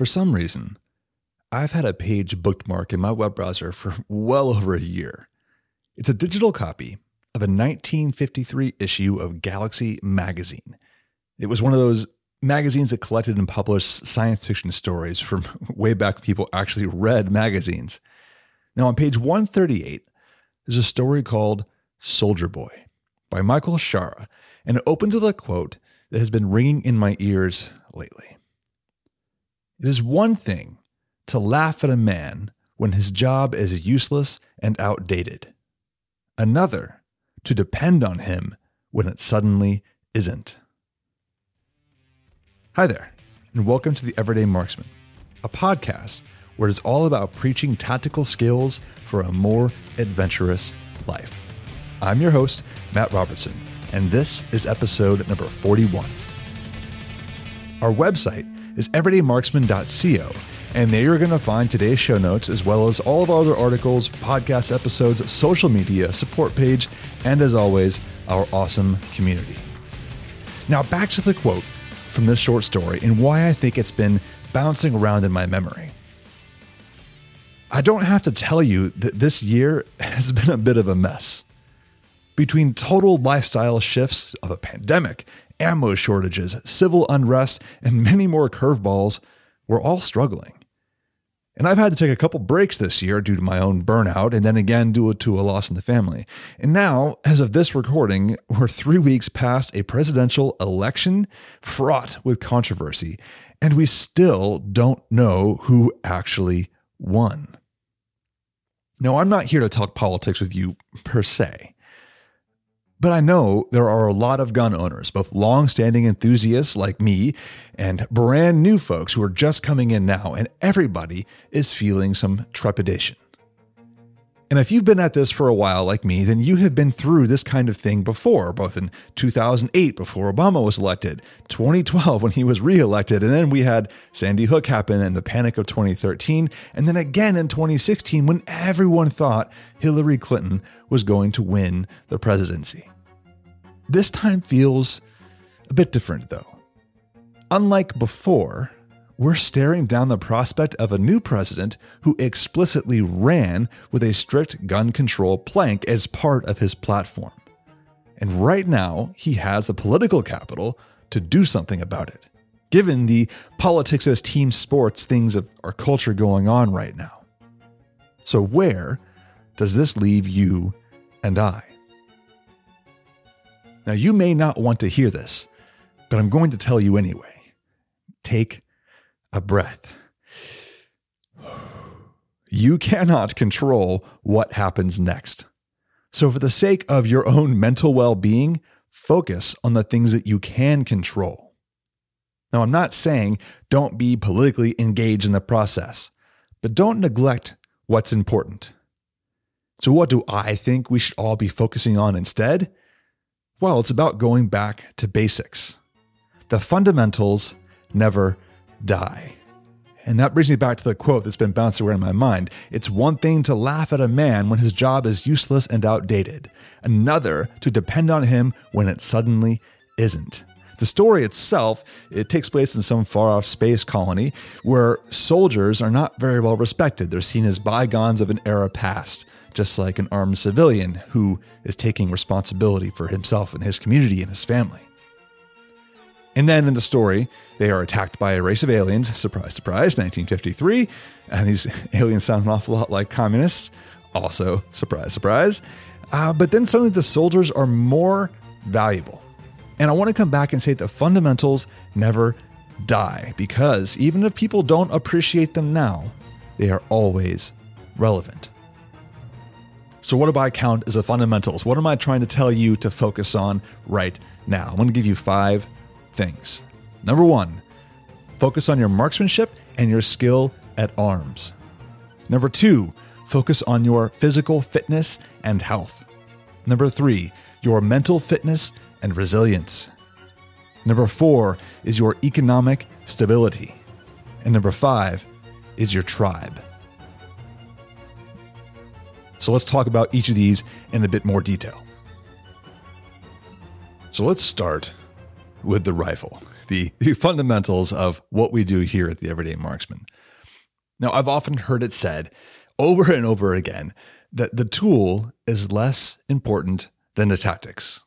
For some reason, I've had a page bookmark in my web browser for well over a year. It's a digital copy of a 1953 issue of Galaxy magazine. It was one of those magazines that collected and published science fiction stories from way back when people actually read magazines. Now, on page 138, there's a story called Soldier Boy by Michael Shaara, and it opens with a quote that has been ringing in my ears lately. It is one thing to laugh at a man when his job is useless and outdated, another to depend on him when it suddenly isn't. Hi there, and welcome to the Everyday Marksman, a podcast where it's all about preaching tactical skills for a more adventurous life. I'm your host, Matt Robertson, and this is episode number 41. Our website is everydaymarksman.co, and there you're going to find today's show notes as well as all of our other articles, podcast episodes, social media, support page, and as always, our awesome community. Now, back to the quote from this short story and why I think it's been bouncing around in my memory. I don't have to tell you that this year has been a bit of a mess. Between total lifestyle shifts of a pandemic, ammo shortages, civil unrest, and many more curveballs, we're all struggling. And I've had to take a couple breaks this year due to my own burnout, and then again due to a loss in the family. And now, as of this recording, we're three weeks past a presidential election fraught with controversy, and we still don't know who actually won. Now, I'm not here to talk politics with you per se. But I know there are a lot of gun owners, both long-standing enthusiasts like me and brand new folks who are just coming in now, and everybody is feeling some trepidation. And if you've been at this for a while like me, then you have been through this kind of thing before, both in 2008 before Obama was elected, 2012 when he was reelected, and then we had Sandy Hook happen and the panic of 2013, and then again in 2016 when everyone thought Hillary Clinton was going to win the presidency. This time feels a bit different though. Unlike before, we're staring down the prospect of a new president who explicitly ran with a strict gun control plank as part of his platform. And right now, he has the political capital to do something about it, given the politics as team sports things of our culture going on right now. So, where does this leave you and I? Now, you may not want to hear this, but I'm going to tell you anyway. Take a breath. You cannot control what happens next. So, for the sake of your own mental well being, focus on the things that you can control. Now, I'm not saying don't be politically engaged in the process, but don't neglect what's important. So, what do I think we should all be focusing on instead? Well, it's about going back to basics. The fundamentals never die. And that brings me back to the quote that's been bouncing around in my mind. It's one thing to laugh at a man when his job is useless and outdated, another to depend on him when it suddenly isn't. The story itself, it takes place in some far off space colony where soldiers are not very well respected. They're seen as bygones of an era past, just like an armed civilian who is taking responsibility for himself and his community and his family. And then in the story, they are attacked by a race of aliens. Surprise, surprise, 1953. And these aliens sound an awful lot like communists. Also, surprise, surprise. Uh, but then suddenly the soldiers are more valuable. And I want to come back and say the fundamentals never die because even if people don't appreciate them now, they are always relevant. So, what do I count as the fundamentals? What am I trying to tell you to focus on right now? I'm going to give you five things. Number one, focus on your marksmanship and your skill at arms. Number two, focus on your physical fitness and health. Number three, your mental fitness and resilience. Number four is your economic stability. And number five is your tribe. So let's talk about each of these in a bit more detail. So let's start with the rifle. the, the fundamentals of what we do here at the Everyday Marksman. Now, I've often heard it said over and over again that the tool is less important than the tactics.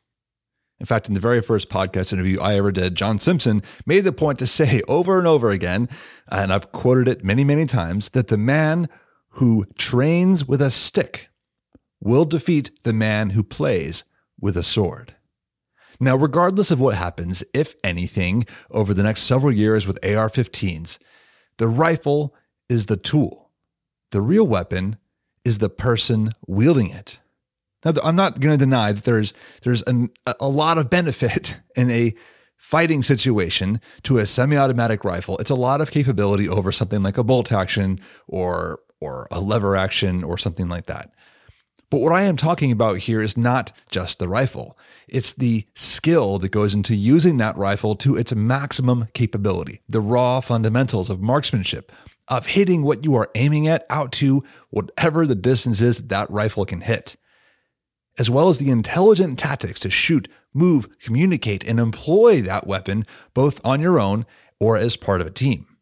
In fact, in the very first podcast interview I ever did, John Simpson made the point to say over and over again, and I've quoted it many, many times, that the man who trains with a stick will defeat the man who plays with a sword. Now, regardless of what happens, if anything, over the next several years with AR 15s, the rifle is the tool. The real weapon is the person wielding it. Now, I'm not going to deny that there's there's an, a lot of benefit in a fighting situation to a semi-automatic rifle. It's a lot of capability over something like a bolt action or or a lever action or something like that. But what I am talking about here is not just the rifle. It's the skill that goes into using that rifle to its maximum capability, the raw fundamentals of marksmanship, of hitting what you are aiming at out to whatever the distance is that, that rifle can hit as well as the intelligent tactics to shoot, move, communicate, and employ that weapon both on your own or as part of a team.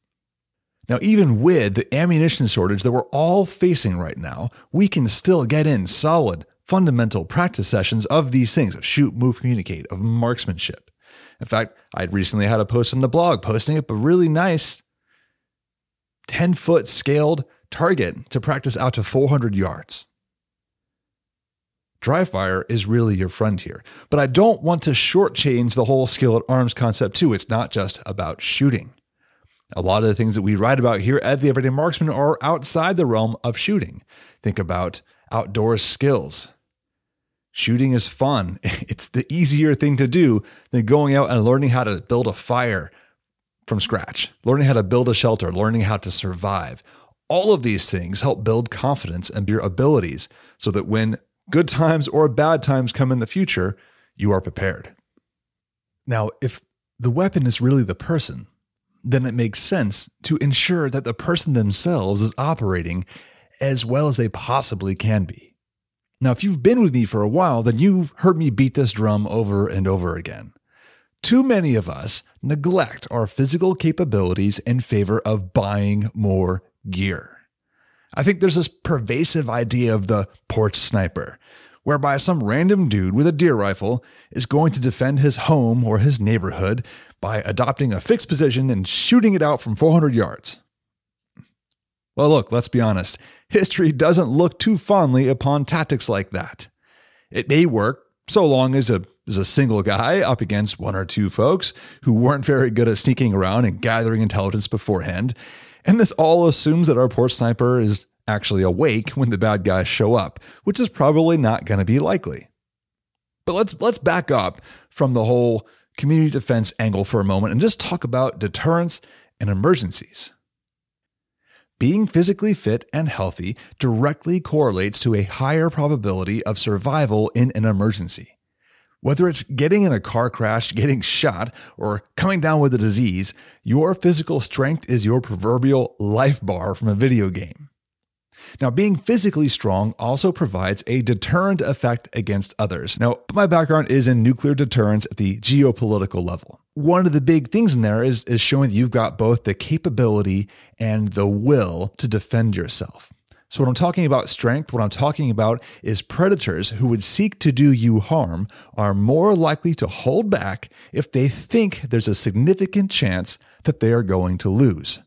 Now, even with the ammunition shortage that we're all facing right now, we can still get in solid, fundamental practice sessions of these things of shoot, move, communicate, of marksmanship. In fact, I recently had a post on the blog posting up a really nice 10 foot scaled target to practice out to 400 yards. Dry fire is really your friend here. But I don't want to shortchange the whole skill at arms concept, too. It's not just about shooting. A lot of the things that we write about here at the Everyday Marksman are outside the realm of shooting. Think about outdoor skills. Shooting is fun. It's the easier thing to do than going out and learning how to build a fire from scratch, learning how to build a shelter, learning how to survive. All of these things help build confidence and your abilities so that when good times or bad times come in the future, you are prepared. Now, if the weapon is really the person, then it makes sense to ensure that the person themselves is operating as well as they possibly can be. Now, if you've been with me for a while, then you've heard me beat this drum over and over again. Too many of us neglect our physical capabilities in favor of buying more gear. I think there's this pervasive idea of the porch sniper, whereby some random dude with a deer rifle is going to defend his home or his neighborhood by adopting a fixed position and shooting it out from 400 yards. Well, look, let's be honest. History doesn't look too fondly upon tactics like that. It may work so long as a, as a single guy up against one or two folks who weren't very good at sneaking around and gathering intelligence beforehand. And this all assumes that our poor sniper is actually awake when the bad guys show up, which is probably not going to be likely. But let's let's back up from the whole community defense angle for a moment and just talk about deterrence and emergencies. Being physically fit and healthy directly correlates to a higher probability of survival in an emergency. Whether it's getting in a car crash, getting shot, or coming down with a disease, your physical strength is your proverbial life bar from a video game. Now, being physically strong also provides a deterrent effect against others. Now, my background is in nuclear deterrence at the geopolitical level. One of the big things in there is, is showing that you've got both the capability and the will to defend yourself. So, when I'm talking about strength, what I'm talking about is predators who would seek to do you harm are more likely to hold back if they think there's a significant chance that they are going to lose.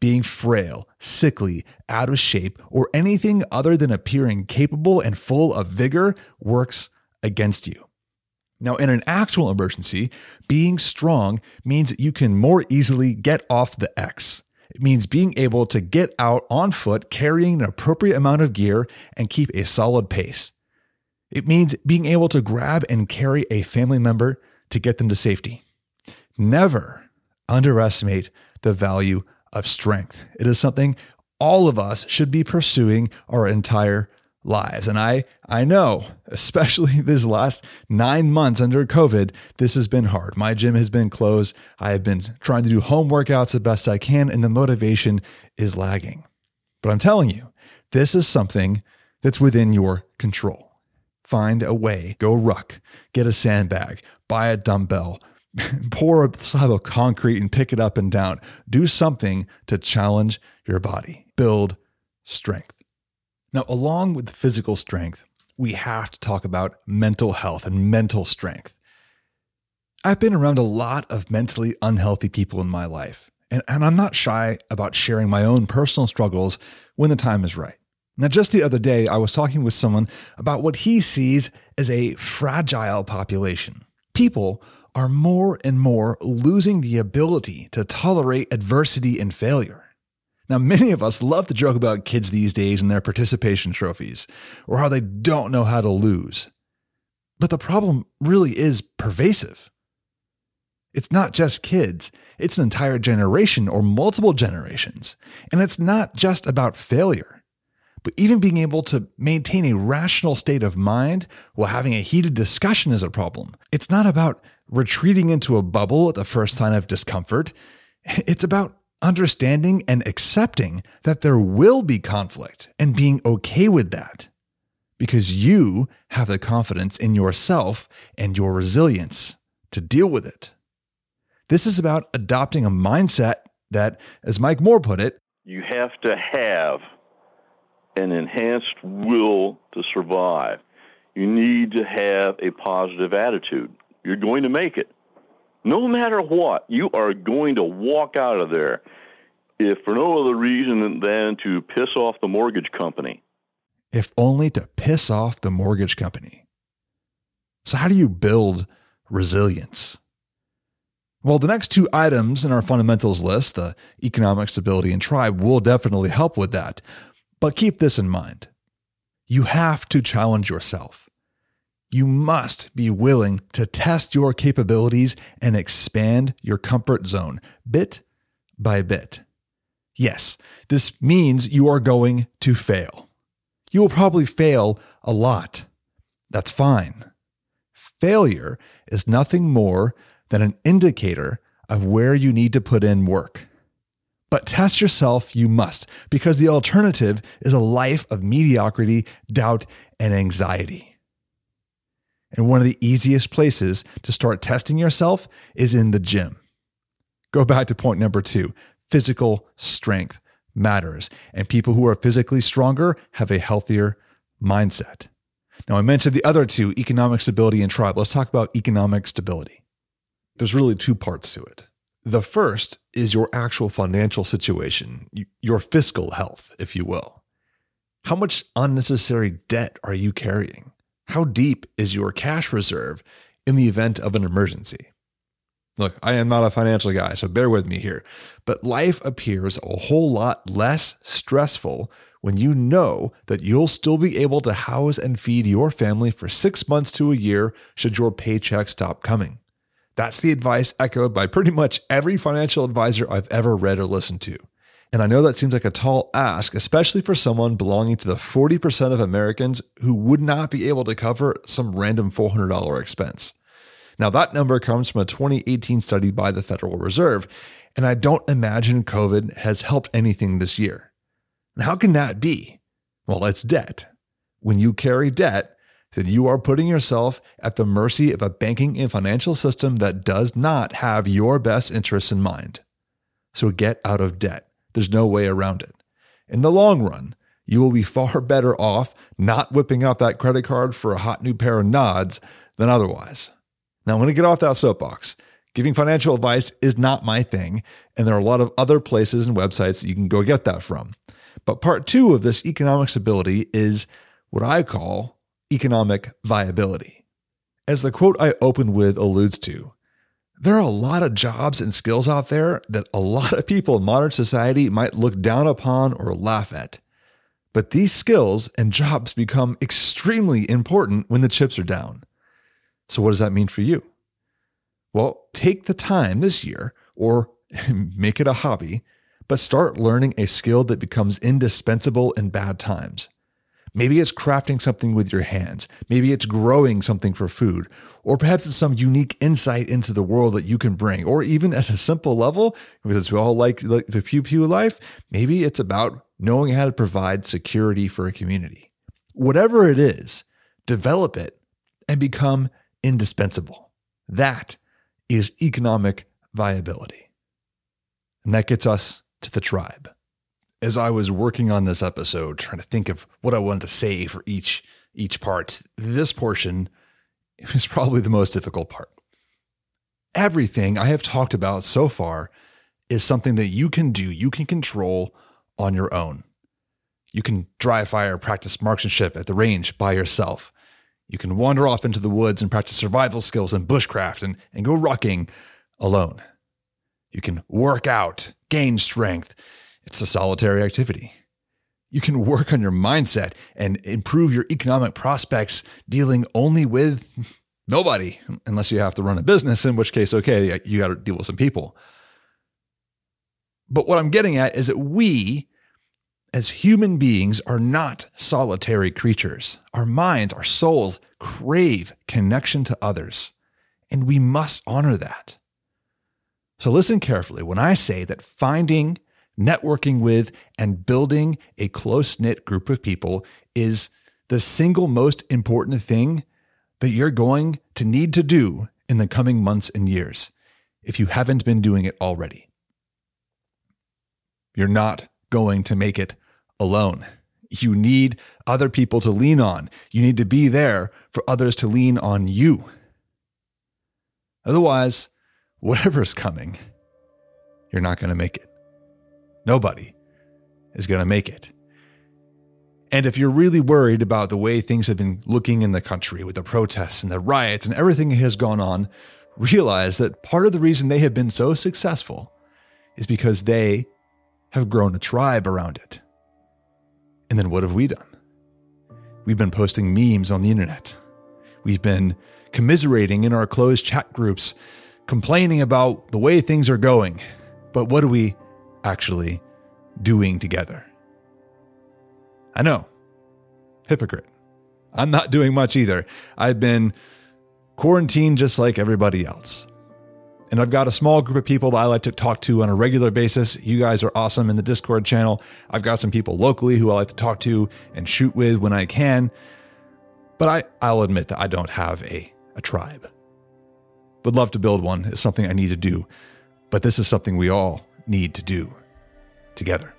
Being frail, sickly, out of shape, or anything other than appearing capable and full of vigor works against you. Now, in an actual emergency, being strong means you can more easily get off the X. It means being able to get out on foot carrying an appropriate amount of gear and keep a solid pace. It means being able to grab and carry a family member to get them to safety. Never underestimate the value of strength. It is something all of us should be pursuing our entire lives. And I I know, especially this last 9 months under COVID, this has been hard. My gym has been closed. I have been trying to do home workouts the best I can and the motivation is lagging. But I'm telling you, this is something that's within your control. Find a way, go ruck, get a sandbag, buy a dumbbell, pour a slab of concrete and pick it up and down. Do something to challenge your body, build strength. Now, along with physical strength, we have to talk about mental health and mental strength. I've been around a lot of mentally unhealthy people in my life, and, and I'm not shy about sharing my own personal struggles when the time is right. Now, just the other day, I was talking with someone about what he sees as a fragile population. People are more and more losing the ability to tolerate adversity and failure. Now, many of us love to joke about kids these days and their participation trophies, or how they don't know how to lose. But the problem really is pervasive. It's not just kids, it's an entire generation or multiple generations. And it's not just about failure, but even being able to maintain a rational state of mind while having a heated discussion is a problem. It's not about retreating into a bubble at the first sign of discomfort. It's about understanding and accepting that there will be conflict and being okay with that because you have the confidence in yourself and your resilience to deal with it. This is about adopting a mindset that, as Mike Moore put it, you have to have an enhanced will to survive. You need to have a positive attitude. You're going to make it. No matter what, you are going to walk out of there if for no other reason than to piss off the mortgage company. If only to piss off the mortgage company. So, how do you build resilience? Well, the next two items in our fundamentals list, the economic stability and tribe, will definitely help with that. But keep this in mind you have to challenge yourself you must be willing to test your capabilities and expand your comfort zone bit by bit. Yes, this means you are going to fail. You will probably fail a lot. That's fine. Failure is nothing more than an indicator of where you need to put in work. But test yourself you must, because the alternative is a life of mediocrity, doubt, and anxiety. And one of the easiest places to start testing yourself is in the gym. Go back to point number two physical strength matters. And people who are physically stronger have a healthier mindset. Now, I mentioned the other two economic stability and tribe. Let's talk about economic stability. There's really two parts to it. The first is your actual financial situation, your fiscal health, if you will. How much unnecessary debt are you carrying? How deep is your cash reserve in the event of an emergency? Look, I am not a financial guy, so bear with me here, but life appears a whole lot less stressful when you know that you'll still be able to house and feed your family for six months to a year should your paycheck stop coming. That's the advice echoed by pretty much every financial advisor I've ever read or listened to. And I know that seems like a tall ask, especially for someone belonging to the 40% of Americans who would not be able to cover some random $400 expense. Now, that number comes from a 2018 study by the Federal Reserve, and I don't imagine COVID has helped anything this year. And how can that be? Well, it's debt. When you carry debt, then you are putting yourself at the mercy of a banking and financial system that does not have your best interests in mind. So get out of debt. There's no way around it. In the long run, you will be far better off not whipping out that credit card for a hot new pair of nods than otherwise. Now, I'm going to get off that soapbox. Giving financial advice is not my thing, and there are a lot of other places and websites that you can go get that from. But part two of this economic stability is what I call economic viability. As the quote I opened with alludes to, there are a lot of jobs and skills out there that a lot of people in modern society might look down upon or laugh at. But these skills and jobs become extremely important when the chips are down. So, what does that mean for you? Well, take the time this year or make it a hobby, but start learning a skill that becomes indispensable in bad times. Maybe it's crafting something with your hands. Maybe it's growing something for food. Or perhaps it's some unique insight into the world that you can bring. Or even at a simple level, because we all like, the pew pew life, maybe it's about knowing how to provide security for a community. Whatever it is, develop it and become indispensable. That is economic viability. And that gets us to the tribe. As I was working on this episode, trying to think of what I wanted to say for each each part, this portion is probably the most difficult part. Everything I have talked about so far is something that you can do, you can control on your own. You can dry fire, practice marksmanship at the range by yourself. You can wander off into the woods and practice survival skills and bushcraft and, and go rucking alone. You can work out, gain strength. It's a solitary activity. You can work on your mindset and improve your economic prospects dealing only with nobody, unless you have to run a business, in which case, okay, you got to deal with some people. But what I'm getting at is that we, as human beings, are not solitary creatures. Our minds, our souls crave connection to others, and we must honor that. So listen carefully when I say that finding, networking with, and building a close knit group of people is the single most important thing that you're going to need to do in the coming months and years if you haven't been doing it already. You're not going to make it alone. You need other people to lean on. You need to be there for others to lean on you. Otherwise, whatever's coming, you're not going to make it. Nobody is going to make it. And if you're really worried about the way things have been looking in the country with the protests and the riots and everything that has gone on, realize that part of the reason they have been so successful is because they have grown a tribe around it. And then what have we done? We've been posting memes on the internet. We've been commiserating in our closed chat groups, complaining about the way things are going. But what are we actually doing together? I know, hypocrite. I'm not doing much either. I've been quarantined just like everybody else. And I've got a small group of people that I like to talk to on a regular basis. You guys are awesome in the Discord channel. I've got some people locally who I like to talk to and shoot with when I can. But I, I'll admit that I don't have a, a tribe. Would love to build one. It's something I need to do. But this is something we all need to do together.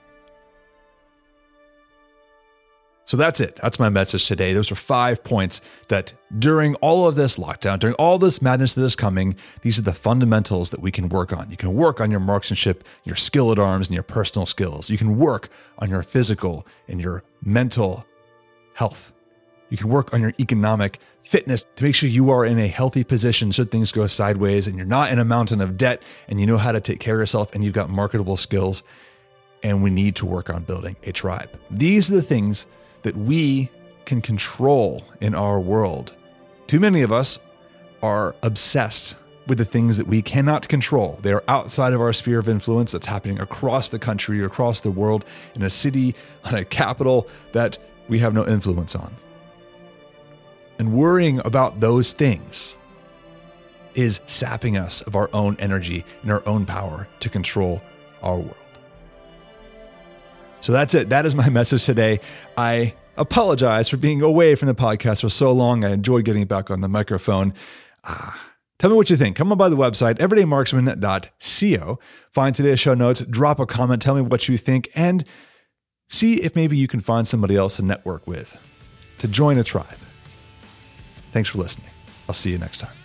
So that's it. That's my message today. Those are five points that during all of this lockdown, during all this madness that is coming, these are the fundamentals that we can work on. You can work on your marksmanship, your skill at arms, and your personal skills. You can work on your physical and your mental health. You can work on your economic fitness to make sure you are in a healthy position should things go sideways and you're not in a mountain of debt and you know how to take care of yourself and you've got marketable skills. And we need to work on building a tribe. These are the things that we can control in our world. Too many of us are obsessed with the things that we cannot control. They are outside of our sphere of influence that's happening across the country, across the world, in a city, on a capital that we have no influence on. And worrying about those things is sapping us of our own energy and our own power to control our world. So that's it. That is my message today. I apologize for being away from the podcast for so long. I enjoyed getting back on the microphone. Ah, tell me what you think. Come on by the website, everydaymarksman.co. Find today's show notes, drop a comment, tell me what you think, and see if maybe you can find somebody else to network with, to join a tribe. Thanks for listening. I'll see you next time.